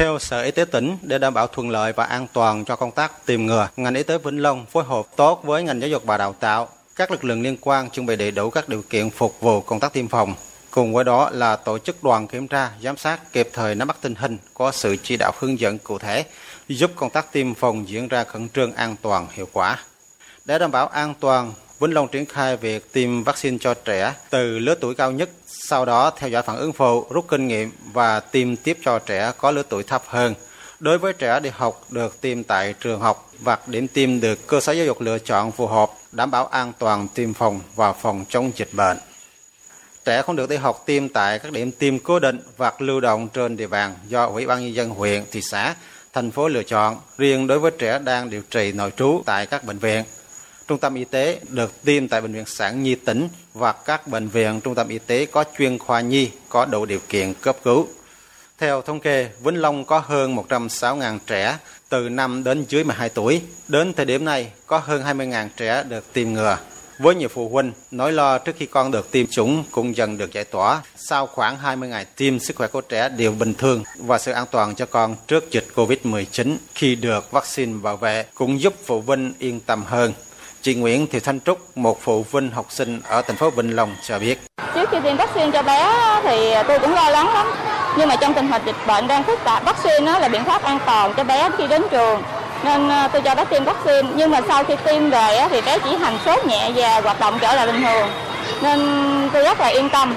Theo Sở Y tế tỉnh, để đảm bảo thuận lợi và an toàn cho công tác tìm ngừa, ngành y tế Vĩnh Long phối hợp tốt với ngành giáo dục và đào tạo, các lực lượng liên quan chuẩn bị đầy đủ các điều kiện phục vụ công tác tiêm phòng. Cùng với đó là tổ chức đoàn kiểm tra, giám sát kịp thời nắm bắt tình hình, có sự chỉ đạo hướng dẫn cụ thể, giúp công tác tiêm phòng diễn ra khẩn trương an toàn, hiệu quả. Để đảm bảo an toàn, Vĩnh Long triển khai việc tiêm vaccine cho trẻ từ lứa tuổi cao nhất, sau đó theo dõi phản ứng phụ, rút kinh nghiệm và tiêm tiếp cho trẻ có lứa tuổi thấp hơn. Đối với trẻ đi học được tiêm tại trường học và điểm tiêm được cơ sở giáo dục lựa chọn phù hợp, đảm bảo an toàn tiêm phòng và phòng chống dịch bệnh. Trẻ không được đi học tiêm tại các điểm tiêm cố định hoặc lưu động trên địa bàn do Ủy ban Nhân dân huyện, thị xã, thành phố lựa chọn. Riêng đối với trẻ đang điều trị nội trú tại các bệnh viện, trung tâm y tế được tiêm tại bệnh viện sản nhi tỉnh và các bệnh viện trung tâm y tế có chuyên khoa nhi có đủ điều kiện cấp cứu. Theo thống kê, Vĩnh Long có hơn 106.000 trẻ từ 5 đến dưới 12 tuổi. Đến thời điểm này, có hơn 20.000 trẻ được tiêm ngừa. Với nhiều phụ huynh, nỗi lo trước khi con được tiêm chủng cũng dần được giải tỏa. Sau khoảng 20 ngày tiêm, sức khỏe của trẻ đều bình thường và sự an toàn cho con trước dịch COVID-19 khi được vaccine bảo vệ cũng giúp phụ huynh yên tâm hơn. Chị Nguyễn Thị Thanh Trúc, một phụ huynh học sinh ở thành phố Vĩnh Long cho biết. Trước khi tiêm vaccine cho bé thì tôi cũng lo lắng lắm. Nhưng mà trong tình hình dịch bệnh đang phức tạp, vaccine nó là biện pháp an toàn cho bé khi đến trường nên à, tôi cho bé tiêm vaccine nhưng mà sau khi tiêm về thì bé chỉ hành sốt nhẹ và hoạt động trở lại bình thường nên tôi rất là yên tâm